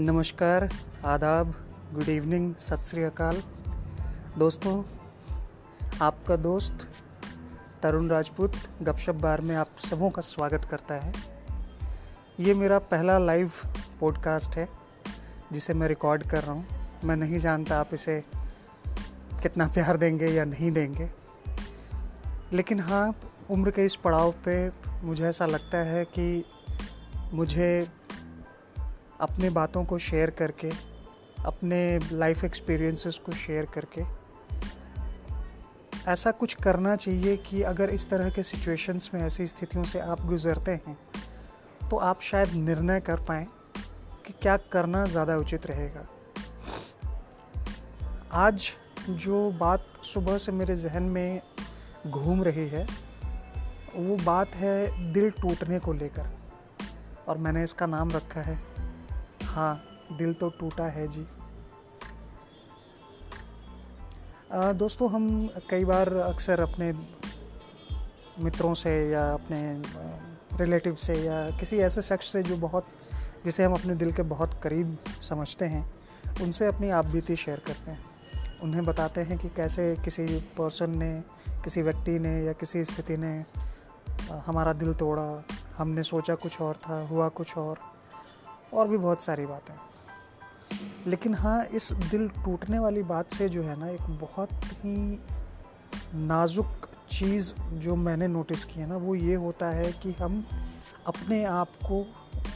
नमस्कार, आदाब good evening सत श्री अकाल। दोस्तों, आपका दोस्त तरुण राजपूत गपशप बार में आप सबों का स्वागत करता है। ये मेरा पहला लाइव पॉडकास्ट है, जिसे मैं रिकॉर्ड कर रहा हूँ। मैं नहीं जानता आप इसे कितना प्यार देंगे या नहीं देंगे। लेकिन हाँ उम्र के इस पड़ाव पे मुझे ऐसा लगता है कि मुझे अपने बातों को शेयर करके, अपने लाइफ एक्सपीरियंसेस को शेयर करके, ऐसा कुछ करना चाहिए कि अगर इस तरह के सिचुएशंस में ऐसी स्थितियों से आप गुज़रते हैं तो आप शायद निर्णय कर पाएँ कि क्या करना ज़्यादा उचित रहेगा। आज जो बात सुबह से मेरे जहन में घूम रही है, वो बात है दिल टूटने को लेकर, और मैंने इसका नाम रखा है हाँ दिल तो टूटा है जी। आ, दोस्तों हम कई बार अक्सर अपने मित्रों से या अपने रिलेटिव से या किसी ऐसे शख्स से जो बहुत जिसे हम अपने दिल के बहुत करीब समझते हैं उनसे अपनी आप बीती शेयर करते हैं। उन्हें बताते हैं कि कैसे किसी पर्सन ने किसी व्यक्ति ने या किसी स्थिति ने हमारा दिल तोड़ा हमने सोचा कुछ और था हुआ कुछ और। और भी बहुत सारी बातें लेकिन हाँ इस दिल टूटने वाली बात से जो है ना, एक बहुत ही नाजुक चीज़ जो मैंने नोटिस की है ना, वो ये होता है कि हम अपने आप को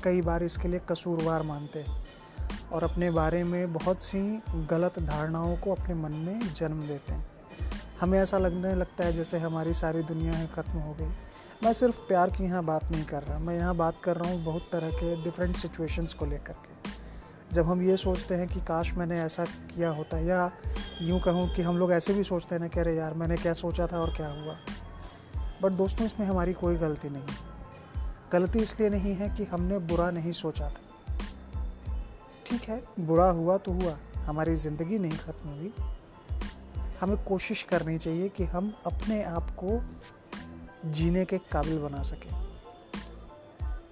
कई बार इसके लिए कसूरवार मानते हैं और अपने बारे में बहुत सी गलत धारणाओं को अपने मन में जन्म देते हैं। हमें ऐसा लगने लगता है जैसे हमारी सारी दुनिया ख़त्म हो गई। मैं सिर्फ़ प्यार की यहाँ बात नहीं कर रहा, मैं यहाँ बात कर रहा हूँ बहुत तरह के डिफरेंट सिचुएशंस को लेकर के। जब हम ये सोचते हैं कि काश मैंने ऐसा किया होता या यूँ कहूँ कि हम लोग ऐसे भी सोचते हैं ना कह रहे यार, मैंने क्या सोचा था और क्या हुआ। बट दोस्तों, इसमें हमारी कोई गलती नहीं गलती इसलिए नहीं है कि हमने बुरा नहीं सोचा था। ठीक है, बुरा हुआ तो हुआ, हमारी ज़िंदगी नहीं ख़त्म हुई। हमें कोशिश करनी चाहिए कि हम अपने आप को जीने के काबिल बना सके।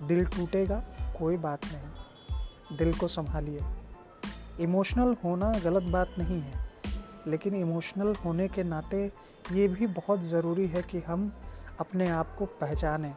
दिल टूटेगा, कोई बात नहीं। दिल को संभालिए। इमोशनल होना गलत बात नहीं है, लेकिन इमोशनल होने के नाते ये भी बहुत ज़रूरी है कि हम अपने आप को पहचानें।